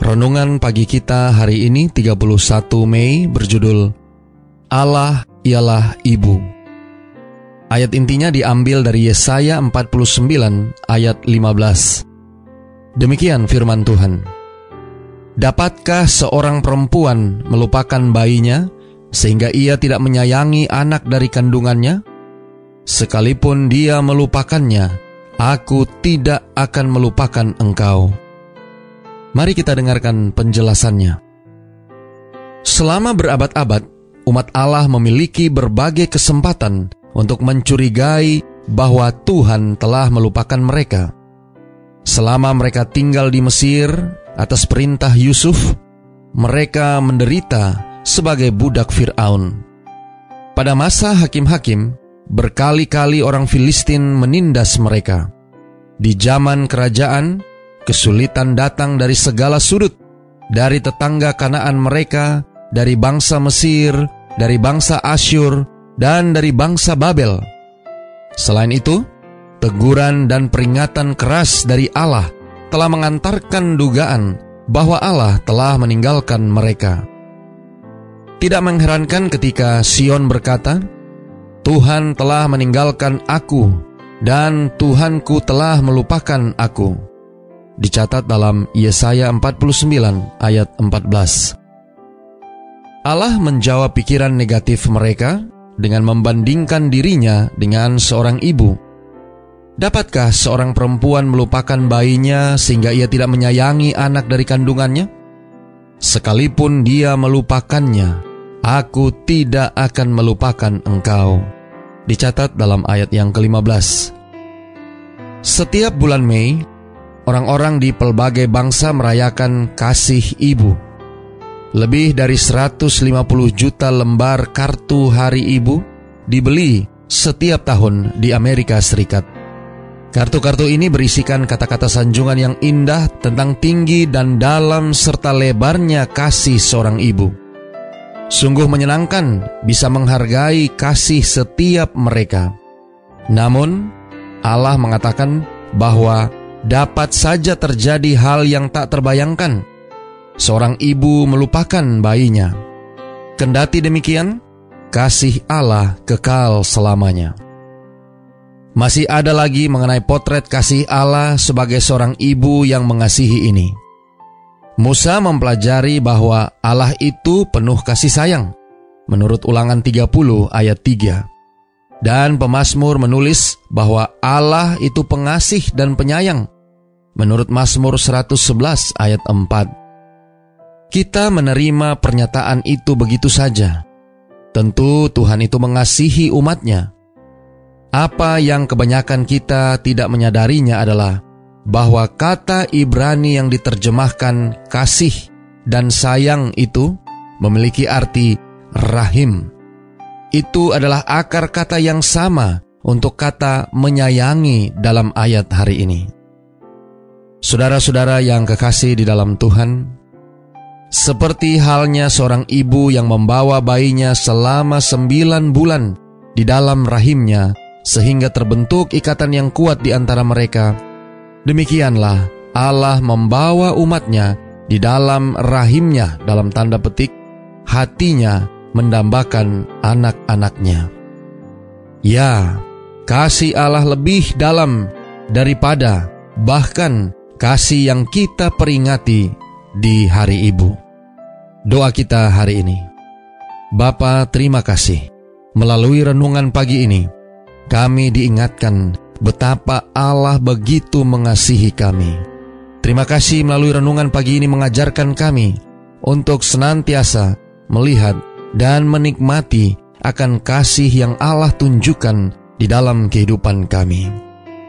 Renungan pagi kita hari ini 31 Mei berjudul Allah ialah Ibu. Ayat intinya diambil dari Yesaya 49 ayat 15. Demikian firman Tuhan. Dapatkah seorang perempuan melupakan bayinya sehingga ia tidak menyayangi anak dari kandungannya? Sekalipun dia melupakannya, aku tidak akan melupakan engkau. Mari kita dengarkan penjelasannya. Selama berabad-abad, umat Allah memiliki berbagai kesempatan untuk mencurigai bahwa Tuhan telah melupakan mereka. Selama mereka tinggal di Mesir atas perintah Yusuf, mereka menderita sebagai budak Firaun. Pada masa hakim-hakim, berkali-kali orang Filistin menindas mereka. Di zaman kerajaan, Kesulitan datang dari segala sudut, dari tetangga kanaan mereka, dari bangsa Mesir, dari bangsa Asyur, dan dari bangsa Babel. Selain itu, teguran dan peringatan keras dari Allah telah mengantarkan dugaan bahwa Allah telah meninggalkan mereka. Tidak mengherankan ketika Sion berkata, "Tuhan telah meninggalkan aku, dan Tuhanku telah melupakan aku." Dicatat dalam Yesaya 49 ayat 14. Allah menjawab pikiran negatif mereka dengan membandingkan dirinya dengan seorang ibu. Dapatkah seorang perempuan melupakan bayinya sehingga ia tidak menyayangi anak dari kandungannya? Sekalipun dia melupakannya, aku tidak akan melupakan engkau. Dicatat dalam ayat yang ke-15. Setiap bulan Mei, orang-orang di pelbagai bangsa merayakan kasih ibu. Lebih dari 150 juta lembar kartu hari ibu dibeli setiap tahun di Amerika Serikat. Kartu-kartu ini berisikan kata-kata sanjungan yang indah tentang tinggi dan dalam serta lebarnya kasih seorang ibu. Sungguh menyenangkan bisa menghargai kasih setiap mereka. Namun, Allah mengatakan bahwa dapat saja terjadi hal yang tak terbayangkan. Seorang ibu melupakan bayinya. Kendati demikian, kasih Allah kekal selamanya. Masih ada lagi mengenai potret kasih Allah sebagai seorang ibu yang mengasihi ini. Musa mempelajari bahwa Allah itu penuh kasih sayang. Menurut ulangan 30 ayat 3. Dan pemazmur menulis bahwa Allah itu pengasih dan penyayang. Menurut Mazmur 111 ayat 4. Kita menerima pernyataan itu begitu saja. Tentu Tuhan itu mengasihi umatnya. Apa yang kebanyakan kita tidak menyadarinya adalah bahwa kata Ibrani yang diterjemahkan kasih dan sayang itu memiliki arti rahim itu adalah akar kata yang sama untuk kata menyayangi dalam ayat hari ini. Saudara-saudara yang kekasih di dalam Tuhan, seperti halnya seorang ibu yang membawa bayinya selama sembilan bulan di dalam rahimnya sehingga terbentuk ikatan yang kuat di antara mereka, demikianlah Allah membawa umatnya di dalam rahimnya dalam tanda petik hatinya mendambakan anak-anaknya. Ya, kasih Allah lebih dalam daripada bahkan kasih yang kita peringati di hari ibu. Doa kita hari ini. Bapa, terima kasih. Melalui renungan pagi ini, kami diingatkan betapa Allah begitu mengasihi kami. Terima kasih melalui renungan pagi ini mengajarkan kami untuk senantiasa melihat dan menikmati akan kasih yang Allah tunjukkan di dalam kehidupan kami.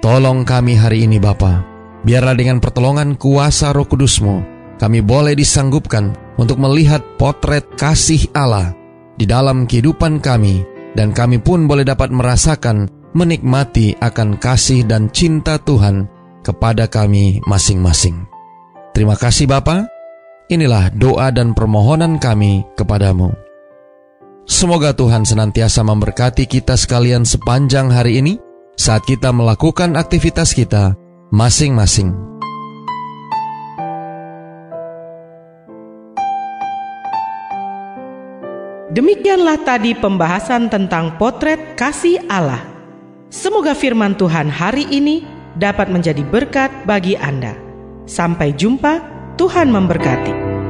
Tolong kami hari ini Bapa, biarlah dengan pertolongan kuasa roh kudusmu, kami boleh disanggupkan untuk melihat potret kasih Allah di dalam kehidupan kami, dan kami pun boleh dapat merasakan menikmati akan kasih dan cinta Tuhan kepada kami masing-masing. Terima kasih Bapa. Inilah doa dan permohonan kami kepadamu. Semoga Tuhan senantiasa memberkati kita sekalian sepanjang hari ini saat kita melakukan aktivitas kita masing-masing. Demikianlah tadi pembahasan tentang potret kasih Allah. Semoga firman Tuhan hari ini dapat menjadi berkat bagi Anda. Sampai jumpa, Tuhan memberkati.